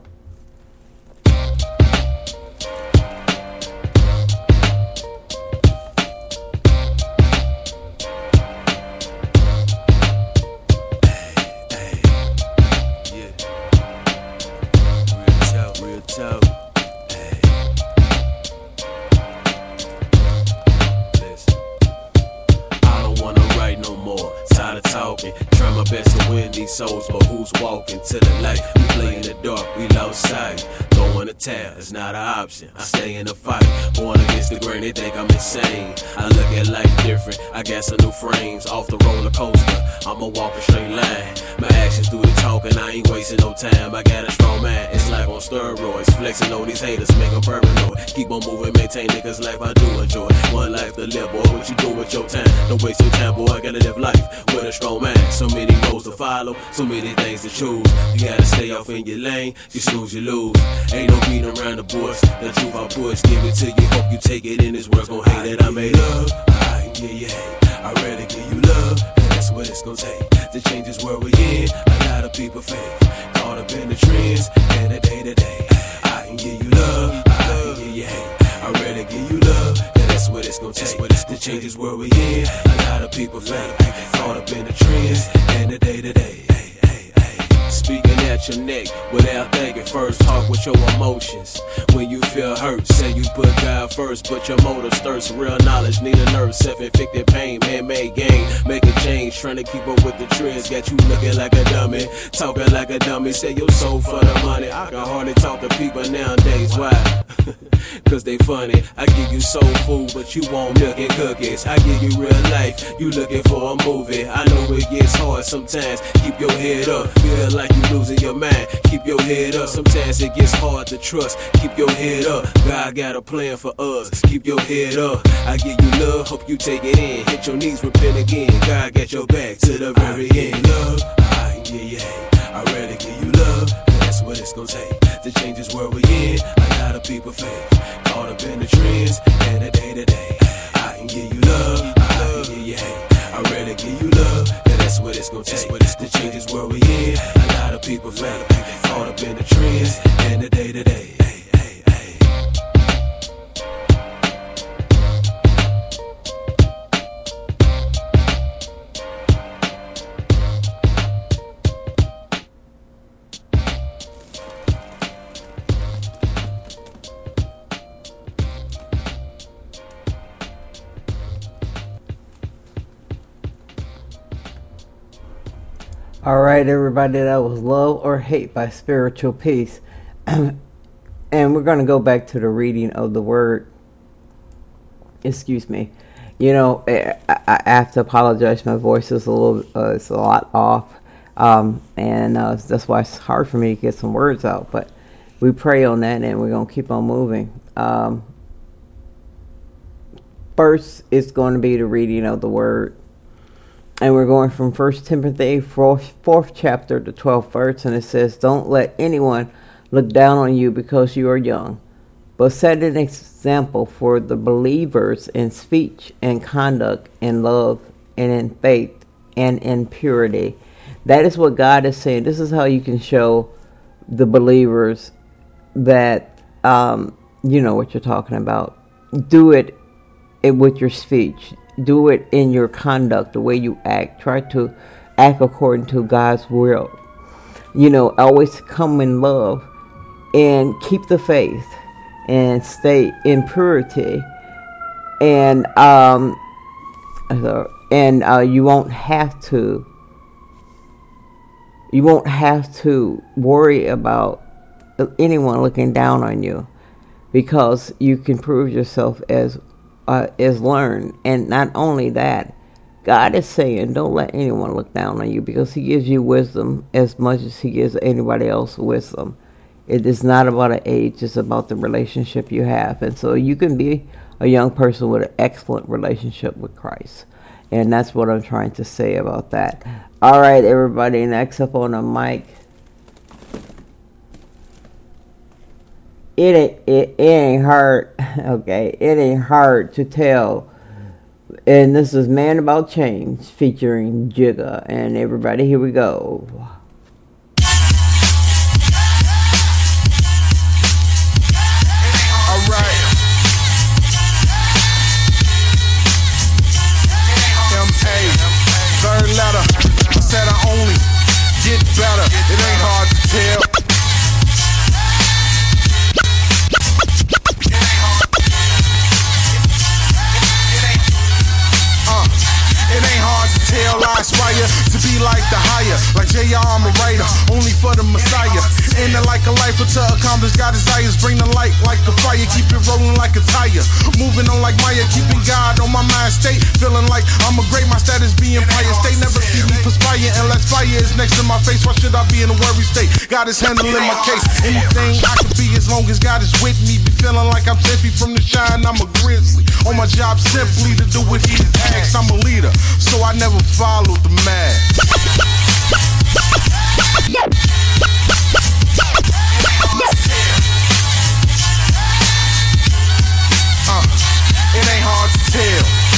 So many things to choose. You gotta stay off in your lane. You snooze, you lose. Ain't no beating around the bush. The truth I push, give it to you. Hope you take it in this world. Gon' hate that I made love. I you hate. I rather give you love. And that's what it's gon' take. To change this world we in. A lot of people fake. Caught up in the trends. And the day to day. I can give you love. I can give you hate. Gon' take. To change this world we in. A lot of people fake. Caught up in the trends. And the day to day. Speaking at your neck without thinking first, talk with your emotions. When you feel hurt, say you put God first, but your motives thirst. Real knowledge, need a nerve, self inflicted pain, man made gain. Make a change, trying to keep up with the trends. Got you looking like a dummy, talking like a dummy. Say your soul for the money. I can hardly talk to people nowadays. Why? Cause they funny. I give you soul food, but you want milk and cookies. I give you real life, you looking for a movie. I know it gets hard sometimes. Keep your head up, feel like you losing your mind. Keep your head up, sometimes it gets hard to trust. Keep your head up, God got a plan for us. Keep your head up, I give you love, hope you take it in. Hit your knees, repent again. God got your back to the very end. Love, I give you hate. I'd rather give you love, that's what it's gonna take to change this world we in. A lot of people fake, caught up in the trends and the day to day. I can give you love, I can give you hate. That's what it's gonna take to change this world we in. A lot of people fake, caught up in the trends and the day to day.
All right, everybody, that was Love or Hate by Spiritual Peace. and we're going to go back to the reading of the word. Excuse me. You know, I, I have to apologize. My voice is a little, uh, it's a lot off. Um, and uh, that's why it's hard for me to get some words out. But we pray on that and we're going to keep on moving. Um, first, it's going to be the reading of the word and we're going from First Timothy, fourth, fourth chapter, to 12th verse, and it says, Don't let anyone look down on you because you are young, but set an example for the believers in speech and conduct, in love and in faith and in purity. That is what God is saying. This is how you can show the believers that um, you know what you're talking about. Do it with your speech do it in your conduct, the way you act. Try to act according to God's will. You know, always come in love and keep the faith and stay in purity. And um, and uh, you won't have to. You won't have to worry about anyone looking down on you because you can prove yourself as uh, is learned. And not only that, God is saying, don't let anyone look down on you because He gives you wisdom as much as He gives anybody else wisdom. It is not about an age, it's about the relationship you have. And so you can be a young person with an excellent relationship with Christ. And that's what I'm trying to say about that. All right, everybody, next up on the mic. It ain't it, it ain't hard. Okay, it ain't hard to tell. And this is Man About Change featuring Jigga and everybody. Here we go.
JR, I'm a writer, only for the Messiah. In it like a life to accomplish God desires. Bring the light like a fire, keep it rolling like a tire. Moving on like Maya, keeping God on my mind state. Feeling like I'm a great, my status being Empire State. Never see me perspire unless fire is next to my face. Why should I be in a worry state? God is handling my case. Anything I could be as long as God is with me. Be feeling like I'm 10 feet from the shine, I'm a grizzly. On my job simply to do what he asks. I'm a leader, so I never follow the man. Uh, it ain't hard to tell.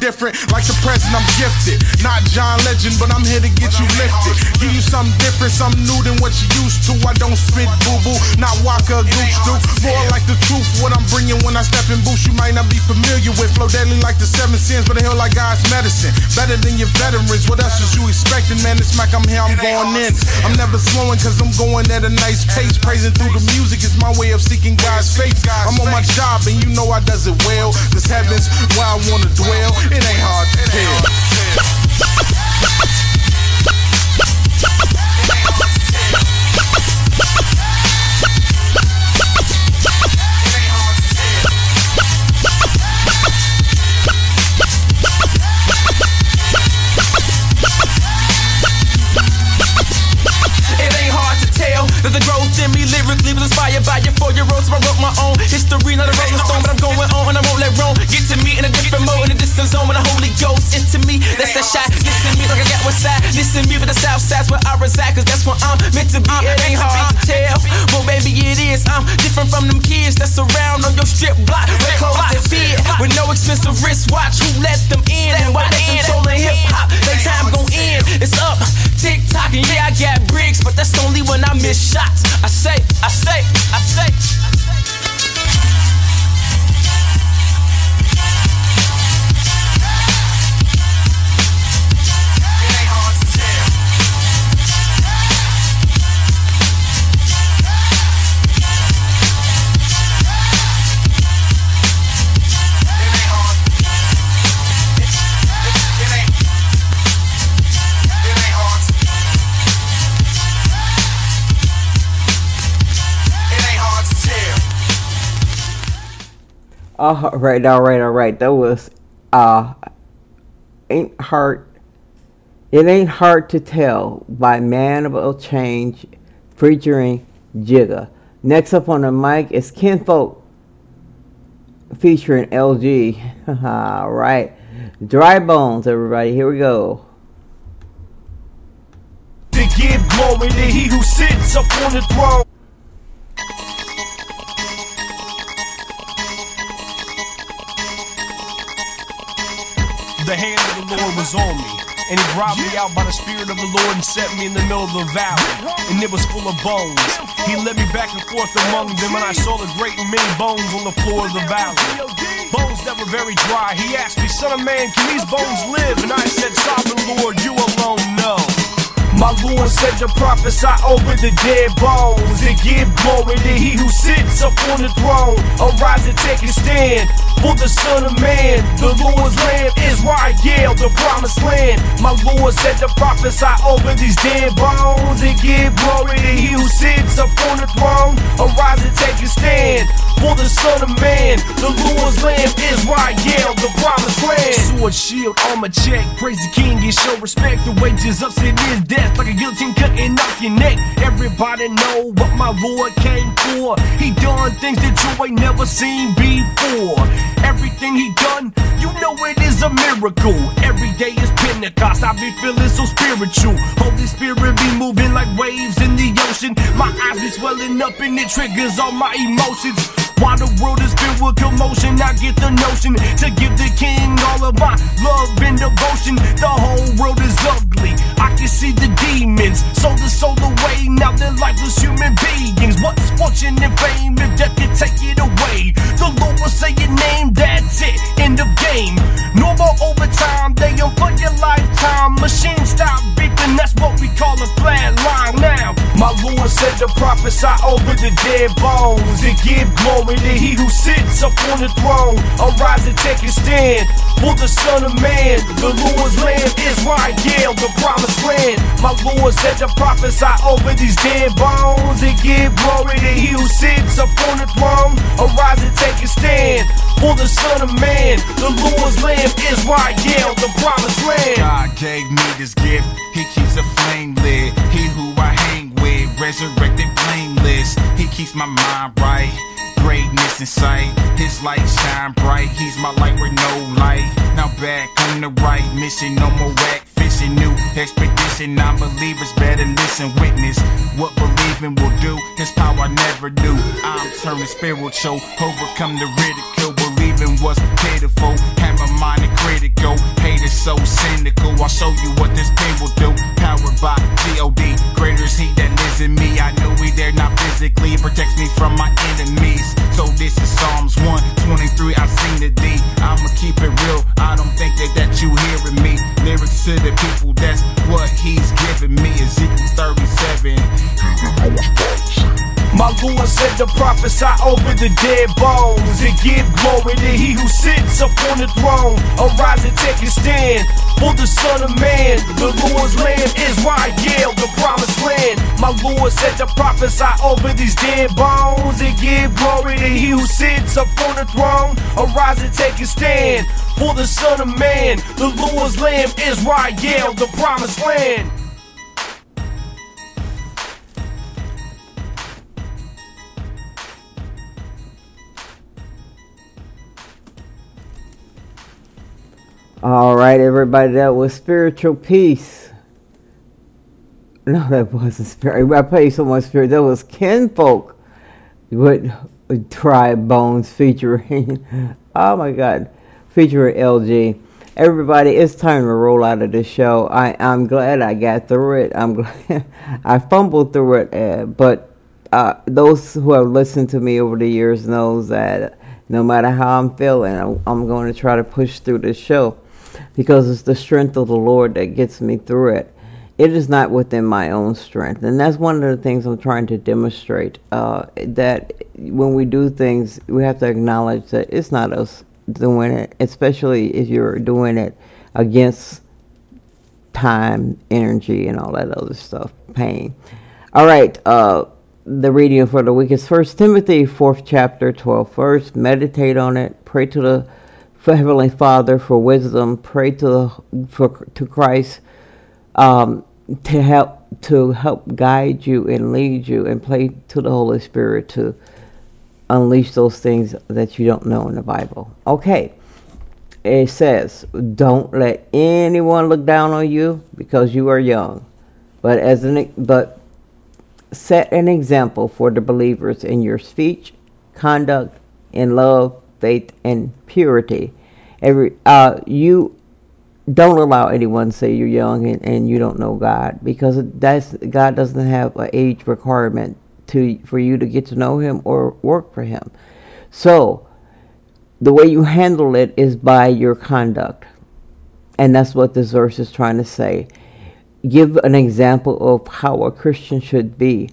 Different. Like the present, I'm gifted. Not John Legend, but I'm here to get you lifted. Give you something different, something new than what you used to. I don't spit boo boo, not Waka Gooch do. More like the truth, what I'm bringing when I step in boots, You might not be familiar with. Flow deadly like the seven sins, but a hell like God's medicine. Better than your veterans. What else is you expecting, man? It's Mac, I'm here, I'm going in. I'm never slowing, cause I'm going at a nice pace. Praising through the music is my way of seeking God's face. I'm on my job, and you know I does it well. This heaven's where I wanna dwell. Ain't hard to tell.
By your four-year-old. So I wrote my own history, not a rolling stone, but I'm going on and I won't let wrong get to me in a different mode, in a distant zone when the Holy Ghost into me. That's that shot. Listen me like I got one side. Listen me with the south side's where I reside, cause that's where I'm meant to be. It ain't hard to tell, but baby it is. I'm different from them kids that's around on your strip block. With clothes that fit, with no expensive wristwatch. Who let them in and why they controlling hip hop? They time gon' end. It's up, tick tock, and yeah I got bricks, but that's only when I miss shots. I say, I say, I say.
All right, all right, all right. That was uh ain't hard it ain't hard to tell by Man About Change featuring Jigga. Next up on the mic is Kinfolk featuring LG. all right. Dry Bones, everybody. Here we go.
give glory to he who sits the throne. The hand of the Lord was on me, and he brought me out by the Spirit of the Lord and set me in the middle of the valley, and it was full of bones. He led me back and forth among them, and I saw the great many bones on the floor of the valley. Bones that were very dry. He asked me, Son of man, can these bones live? And I said, Sovereign Lord, you alone know. My Lord said to prophesy over the dead bones and give glory to he who sits upon the throne. Arise and take a stand for the Son of Man. The Lord's land is Israel, the promised land. My Lord said to prophesy over these dead bones and give glory to he who sits upon the throne. Arise and take a stand for the Son of Man. The Lord's land is Israel, the promised land. sword, shield, armor check. Praise the king and show respect. The wages of sin is death, like a guillotine cutting off your neck. Everybody know what my Lord came for. He done things that you ain't never seen before. Everything he done, you know it is a miracle. Every day is Pentecost. I be feeling so spiritual. Holy Spirit be moving like waves in the ocean. My eyes be swelling up and it triggers all my emotions. While the world is filled with commotion, I get the notion to give the king all of my love and devotion. The whole world is ugly. I can see the demons. Sold the soul away. Now they're lifeless human beings. What's fortune and fame if death can take it away? The Lord will say your name, that's it. End of game. No more overtime. They on your lifetime. Machine stop beeping. That's what we call a flat line now. My Lord said to prophesy over the dead bones and give glory to he who sits upon the throne. Arise and take a stand for the Son of Man. The Lord's land is right, yeah, the promised land. My Lord said to prophesy over these dead bones and give glory to he who sits upon the throne. Arise and take a stand for the Son of Man. The Lord's land is right, yeah, the promised land.
God gave me this gift. He keeps a flame lit. He who I hang with, resurrected blameless. He keeps my mind right. Greatness in sight. His light shine bright. He's my light with no light. Now back on the right mission. No more whack fishing. New expedition. Non-believers better listen. Witness what believing will do. His power never do. I'm turning spiritual. Overcome the ridicule. Believing was pitiful. Hammer minded critical. Haters so cynical. I'll show you what this pen will do. Powered by G-O-D. Greater is he that lives in me. I know he there not physically. It protects me from my enemies. So this is Psalms 123. I've seen the D. I'ma keep it real. I don't think that, that you hearing me. Lyrics to the people.
Said to prophesy over the dead bones and give glory to he who sits upon the throne. Arise and take a stand for the Son of Man. The Lord's land is yeah, the promised land. My Lord said to prophesy over these dead bones and give glory to he who sits upon the throne. Arise and take a stand for the Son of Man. The Lord's land is yeah, the promised land.
All right, everybody, that was spiritual peace. No, that wasn't spirit. I played so much spirit. That was kinfolk with, with tribe bones featuring. oh my God, featuring LG. Everybody, it's time to roll out of the show. I I'm glad I got through it. I'm glad I fumbled through it, uh, but uh, those who have listened to me over the years knows that no matter how I'm feeling, I'm, I'm going to try to push through this show because it's the strength of the Lord that gets me through it. It is not within my own strength, and that's one of the things I'm trying to demonstrate. Uh, that when we do things, we have to acknowledge that it's not us doing it, especially if you're doing it against time, energy, and all that other stuff, pain. All right, uh, the reading for the week is First Timothy, fourth chapter, 12 verse. Meditate on it. Pray to the for Heavenly Father for wisdom. Pray to the, for to Christ um, to help to help guide you and lead you, and pray to the Holy Spirit to unleash those things that you don't know in the Bible. Okay. It says, "Don't let anyone look down on you because you are young, but as an but set an example for the believers in your speech, conduct, in love, faith, and purity. Every uh, you don't allow anyone to say you're young and, and you don't know God because that's God doesn't have an age requirement to for you to get to know Him or work for Him. So the way you handle it is by your conduct, and that's what this verse is trying to say. Give an example of how a Christian should be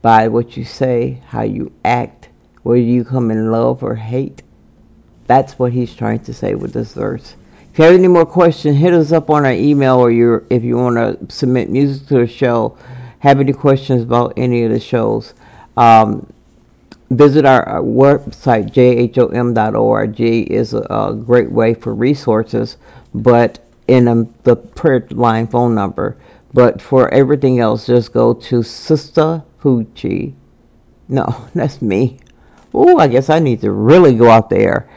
by what you say, how you act, whether you come in love or hate. That's what he's trying to say with this verse. If you have any more questions, hit us up on our email or your if you want to submit music to the show, have any questions about any of the shows. Um, visit our, our website, jhom.org is a, a great way for resources but in um, the prayer line phone number. But for everything else, just go to Sister Hoochie. No, that's me. Oh, I guess I need to really go out there.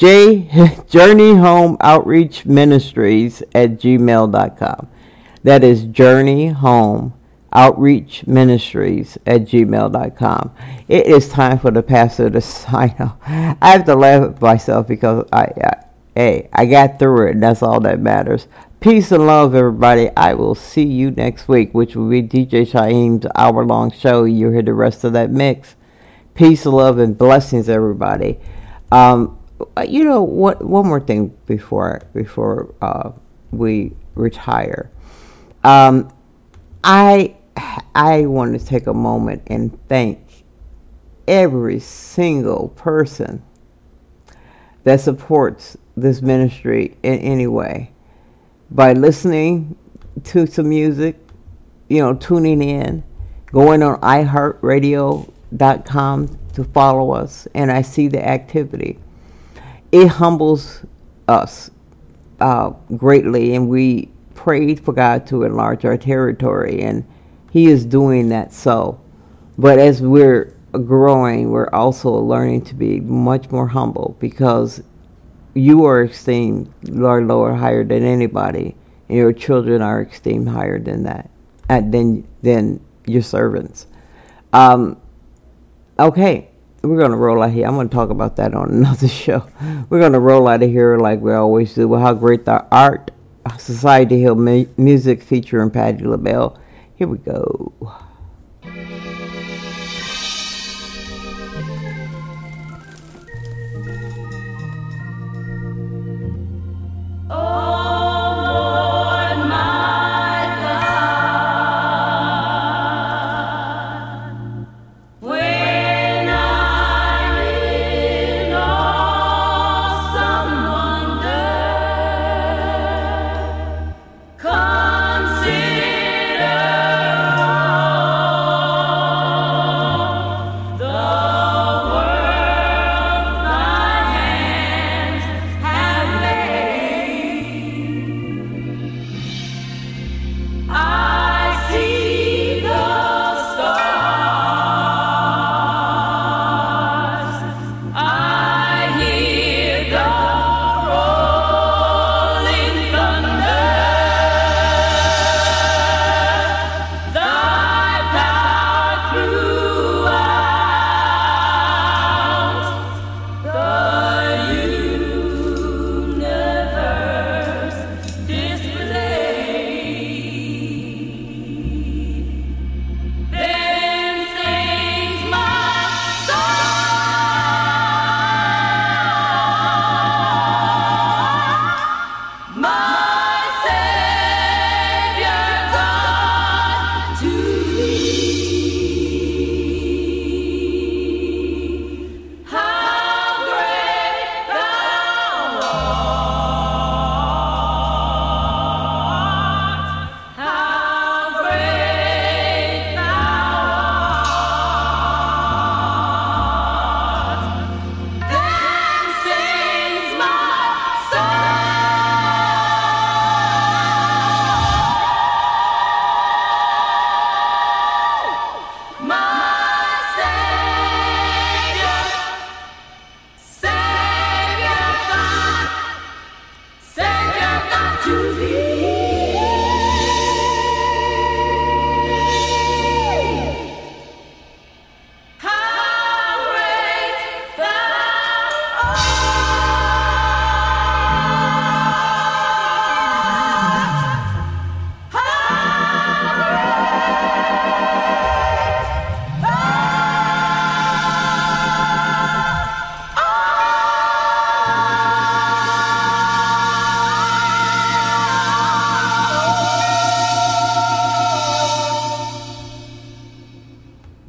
J Journey Home Outreach Ministries at gmail.com. That is Journey Home Outreach Ministries at gmail.com. It is time for the pastor to sign off. I have to laugh at myself because I, I hey, I got through it, and that's all that matters. Peace and love, everybody. I will see you next week, which will be DJ Shyhiem's hour long show. You'll hear the rest of that mix. Peace, love, and blessings, everybody. Um, you know what? One more thing before before uh, we retire. Um, I I want to take a moment and thank every single person that supports this ministry in any way by listening to some music, you know, tuning in, going on iHeartRadio.com to follow us, and I see the activity. It humbles us uh, greatly, and we prayed for God to enlarge our territory, and He is doing that so. But as we're growing, we're also learning to be much more humble because you are esteemed Lord lower higher than anybody, and your children are esteemed higher than that, and than than your servants. Um, okay, we're going to roll out here. I'm going to talk about that on another show. We're going to roll out of here like we always do Well, how great Thou Art Society Hill mu- music featuring Patti LaBelle. Here we go. Oh.